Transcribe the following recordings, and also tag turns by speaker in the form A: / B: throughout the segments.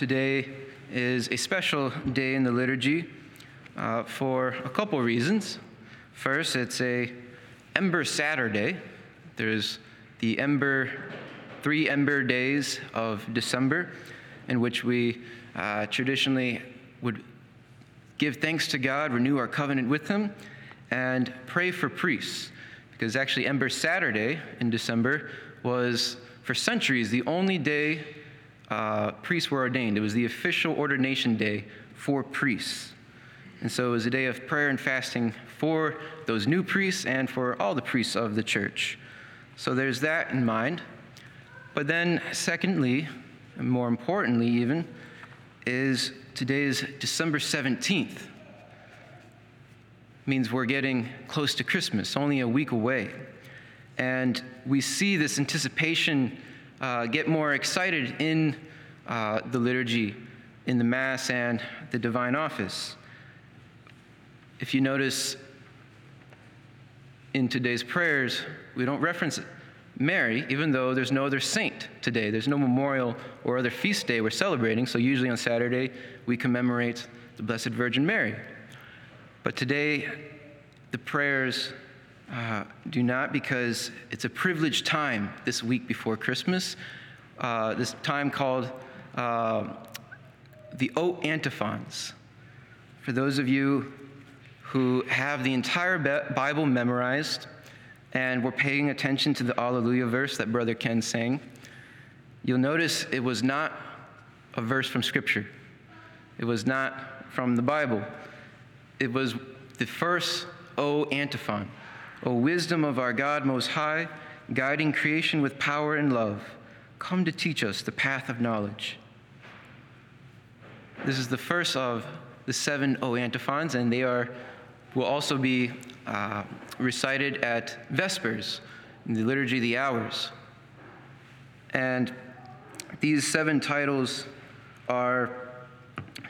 A: today is a special day in the liturgy uh, for a couple reasons. First, it's a Ember Saturday. There's the Ember, three Ember days of December, in which we uh, traditionally would give thanks to God, renew our covenant with Him, and pray for priests. Because actually, Ember Saturday in December was, for centuries, the only day uh, priests were ordained. It was the official ordination day for priests. And so it was a day of prayer and fasting for those new priests and for all the priests of the church. So there's that in mind. But then, secondly, and more importantly, even, is today is December 17th. Means we're getting close to Christmas, only a week away. And we see this anticipation uh, get more excited in uh, the liturgy, in the Mass, and the divine office. If you notice in today's prayers, we don't reference Mary, even though there's no other saint today. There's no memorial or other feast day we're celebrating. So, usually on Saturday, we commemorate the Blessed Virgin Mary. But today, the prayers uh, do not because it's a privileged time this week before Christmas, uh, this time called uh, the O antiphons. For those of you who have the entire Bible memorized and were paying attention to the Alleluia verse that Brother Ken sang, you'll notice it was not a verse from Scripture. It was not from the Bible. It was the first O antiphon. O wisdom of our God Most High, guiding creation with power and love, come to teach us the path of knowledge. This is the first of the seven O antiphons, and they are will also be uh, recited at Vespers in the Liturgy of the Hours. And these seven titles are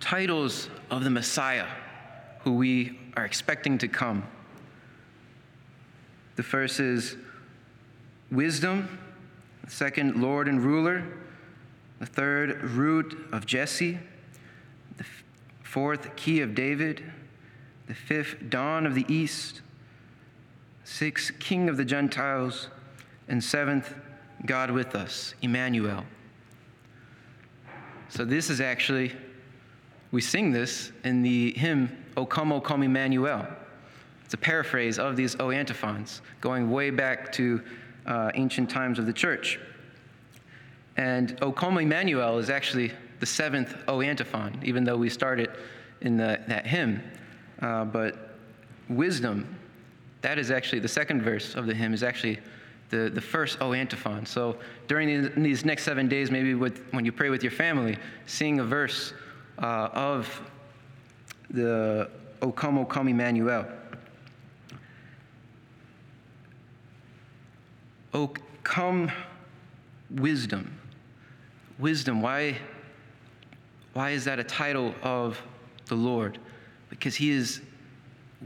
A: titles of the Messiah who we are expecting to come. The first is wisdom, the second, Lord and ruler, the third, root of Jesse, the fourth, key of David, the fifth, dawn of the east, sixth, king of the Gentiles, and seventh, God with us, Emmanuel. So this is actually, we sing this in the hymn, O come, O come, Emmanuel. It's a paraphrase of these O antiphons, going way back to uh, ancient times of the church. And O come, Emmanuel is actually the seventh O antiphon, even though we started in the, that hymn. Uh, but wisdom, that is actually the second verse of the hymn, is actually the, the first O antiphon. So during these next seven days, maybe with, when you pray with your family, sing a verse uh, of the O come, O come, Emmanuel. O come, wisdom. Wisdom, why, why is that a title of the Lord? Because he is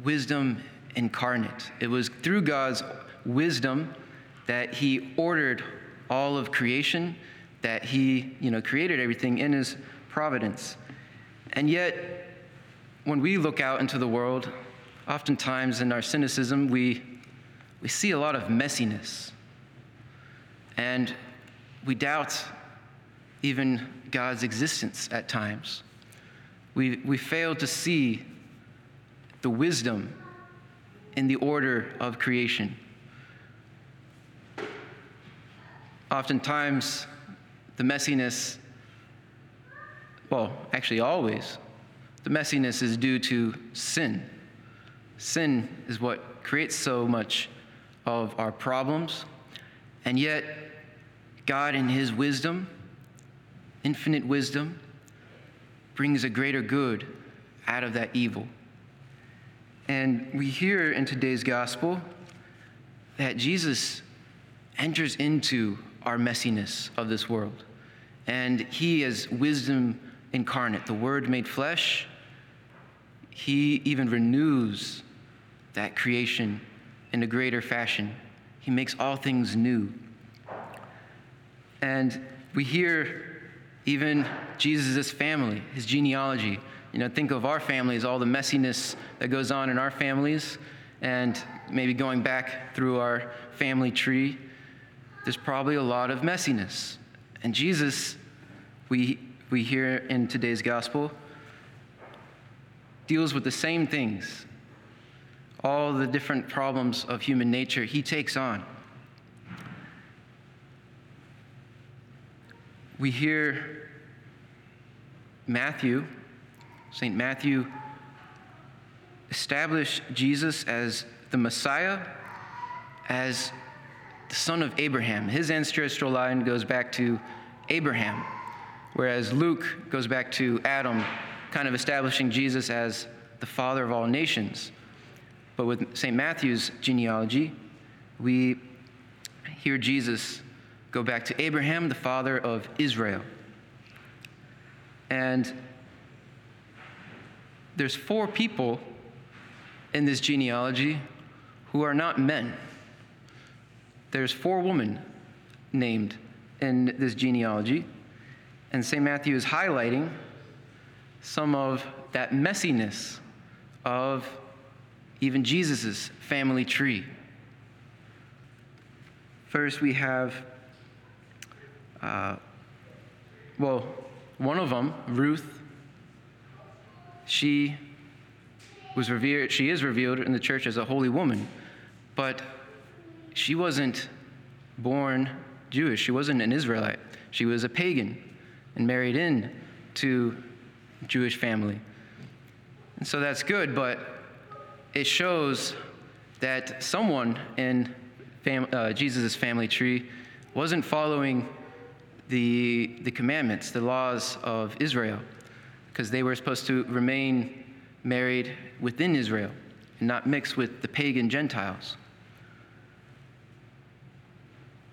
A: wisdom incarnate. It was through God's wisdom that he ordered all of creation, that he, you know, created everything in his providence. And yet, when we look out into the world, oftentimes in our cynicism, we, we see a lot of messiness. And we doubt even God's existence at times. We, we fail to see the wisdom in the order of creation. Oftentimes, the messiness, well, actually, always, the messiness is due to sin. Sin is what creates so much of our problems, and yet, God, in His wisdom, infinite wisdom, brings a greater good out of that evil. And we hear in today's gospel that Jesus enters into our messiness of this world. And he is wisdom incarnate, the Word made flesh. He even renews that creation in a greater fashion. He makes all things new. And we hear even Jesus' family, his genealogy. You know, think of our families, all the messiness that goes on in our families, and maybe going back through our family tree, there's probably a lot of messiness. And Jesus, we, we hear in today's gospel, deals with the same things. All the different problems of human nature he takes on. We hear Matthew, St. Matthew, establish Jesus as the Messiah, as the son of Abraham. His ancestral line goes back to Abraham, whereas Luke goes back to Adam, kind of establishing Jesus as the father of all nations. But with St. Matthew's genealogy, we hear Jesus go back to Abraham, the father of Israel. And there's four people in this genealogy who are not men. There's four women named in this genealogy, and St. Matthew is highlighting some of that messiness of even Jesus' family tree. First, we have, uh, well, one of them, Ruth, she was revered, she is revealed in the church as a holy woman, but she wasn't born Jewish. She wasn't an Israelite. She was a pagan and married in to Jewish family. And so that's good, but it shows that someone in fam- uh, Jesus' family tree wasn't following the, the commandments, the laws of Israel, because they were supposed to remain married within Israel and not mix with the pagan Gentiles.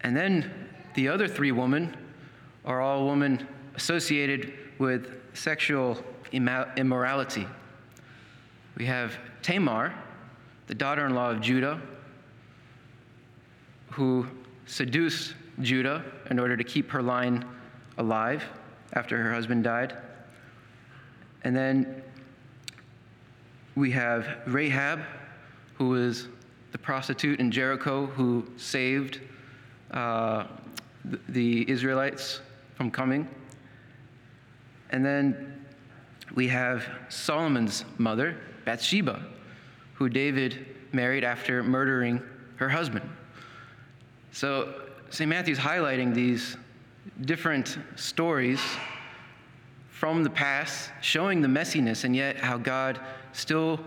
A: And then the other three women are all women associated with sexual immorality. We have Tamar, the daughter in law of Judah, who seduced Judah in order to keep her line alive after her husband died. And then we have Rahab, who is the prostitute in Jericho who saved uh, the Israelites from coming. And then we have Solomon's mother, Bathsheba, who David married after murdering her husband. So St. Matthew's highlighting these different stories from the past, showing the messiness and yet how God still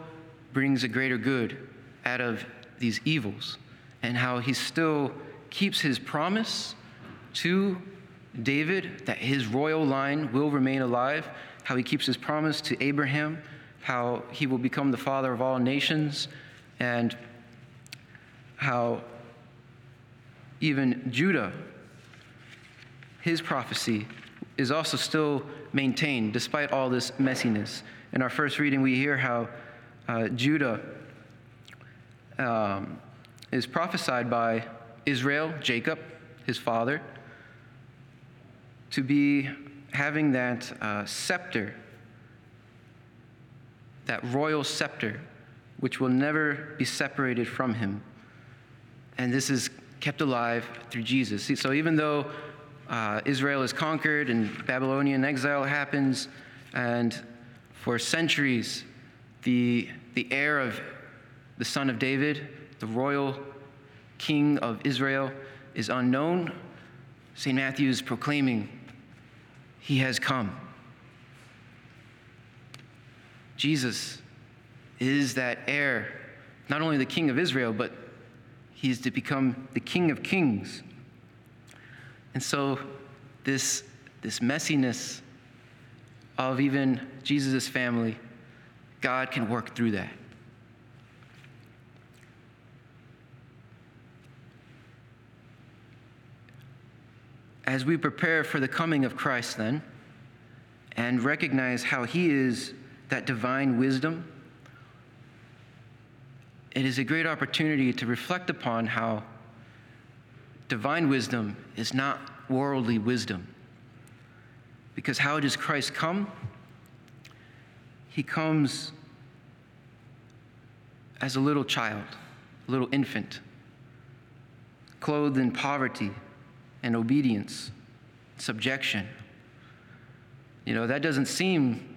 A: brings a greater good out of these evils, and how he still keeps his promise to David that his royal line will remain alive, how he keeps his promise to Abraham, how he will become the father of all nations, and how even Judah, his prophecy, is also still maintained despite all this messiness. In our first reading, we hear how uh, Judah um, is prophesied by Israel, Jacob, his father, to be having that uh, scepter, that royal scepter, which will never be separated from him. And this is kept alive through Jesus. So even though uh, Israel is conquered and Babylonian exile happens, and for centuries, the, the heir of the son of David, the royal king of Israel, is unknown. St. Matthew is proclaiming, He has come. Jesus is that heir, not only the king of Israel, but he is to become the king of kings. And so, this, this messiness of even Jesus' family, God can work through that. As we prepare for the coming of Christ, then, and recognize how He is that divine wisdom, it is a great opportunity to reflect upon how divine wisdom is not worldly wisdom Because how does Christ come? He comes as a little child, a little infant, clothed in poverty and obedience, subjection. You know, that doesn't seem,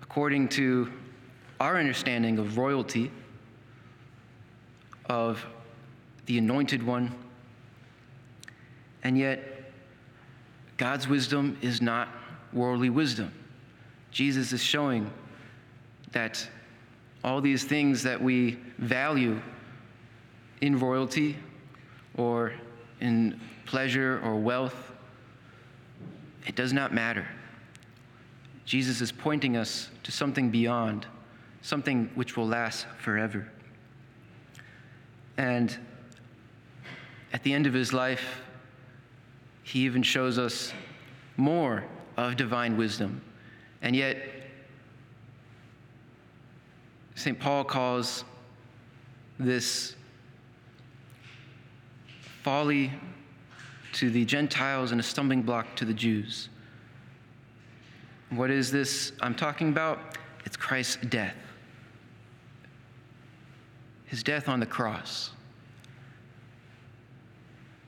A: according to our understanding of royalty, of the anointed one. And yet, God's wisdom is not worldly wisdom. Jesus is showing that all these things that we value in royalty or in pleasure or wealth, it does not matter. Jesus is pointing us to something beyond, something which will last forever. And at the end of his life, he even shows us more of divine wisdom. And yet, St. Paul calls this folly to the Gentiles and a stumbling block to the Jews. What is this I'm talking about? It's Christ's death. His death on the cross.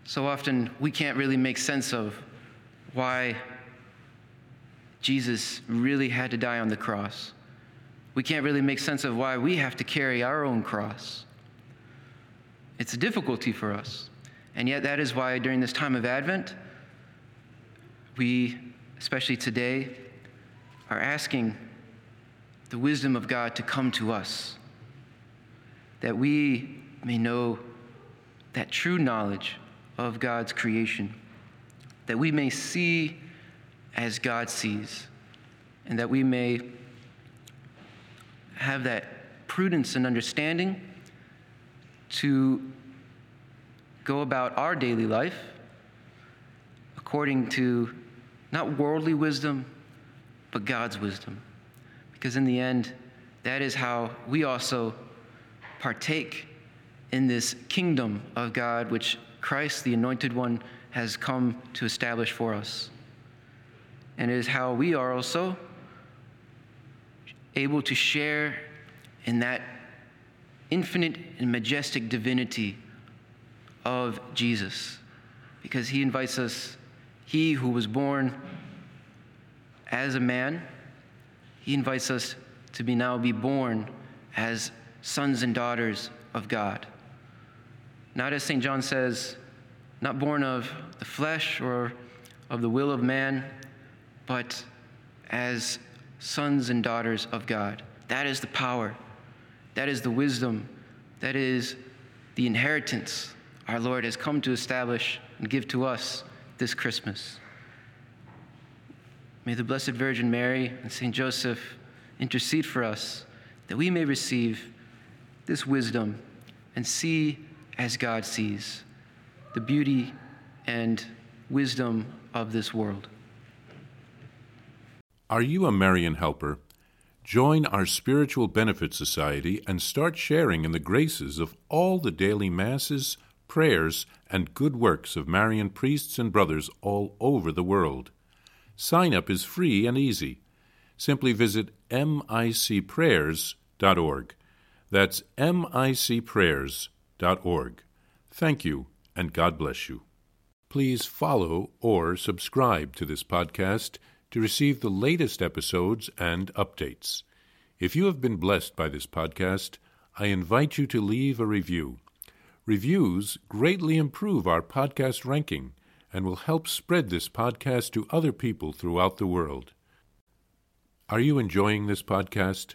A: So often we can't really make sense of why Jesus really had to die on the cross. We can't really make sense of why we have to carry our own cross. It's a difficulty for us. And yet, that is why during this time of Advent, we, especially today, are asking the wisdom of God to come to us, that we may know that true knowledge of God's creation, that we may see as God sees, and that we may have that prudence and understanding to go about our daily life according to not worldly wisdom, but God's wisdom. Because in the end, that is how we also partake in this kingdom of God, which Christ, the Anointed One, has come to establish for us. And it is how we are also able to share in that infinite and majestic divinity of Jesus. Because he invites us, he who was born as a man, he invites us to be now be born as sons and daughters of God. Not as St. John says, not born of the flesh or of the will of man, but as sons and daughters of God. That is the power. That is the wisdom. That is the inheritance our Lord has come to establish and give to us this Christmas. May the Blessed Virgin Mary and St. Joseph intercede for us that we may receive this wisdom and see as God sees the beauty and wisdom of this world.
B: Are you a Marian helper? Join our Spiritual Benefit Society and start sharing in the graces of all the daily masses, prayers, and good works of Marian priests and brothers all over the world. Sign up is free and easy. Simply visit micprayers.org. That's micprayers.org. Thank you, and God bless you. Please follow or subscribe to this podcast to receive the latest episodes and updates. If you have been blessed by this podcast, I invite you to leave a review. Reviews greatly improve our podcast ranking and will help spread this podcast to other people throughout the world. Are you enjoying this podcast?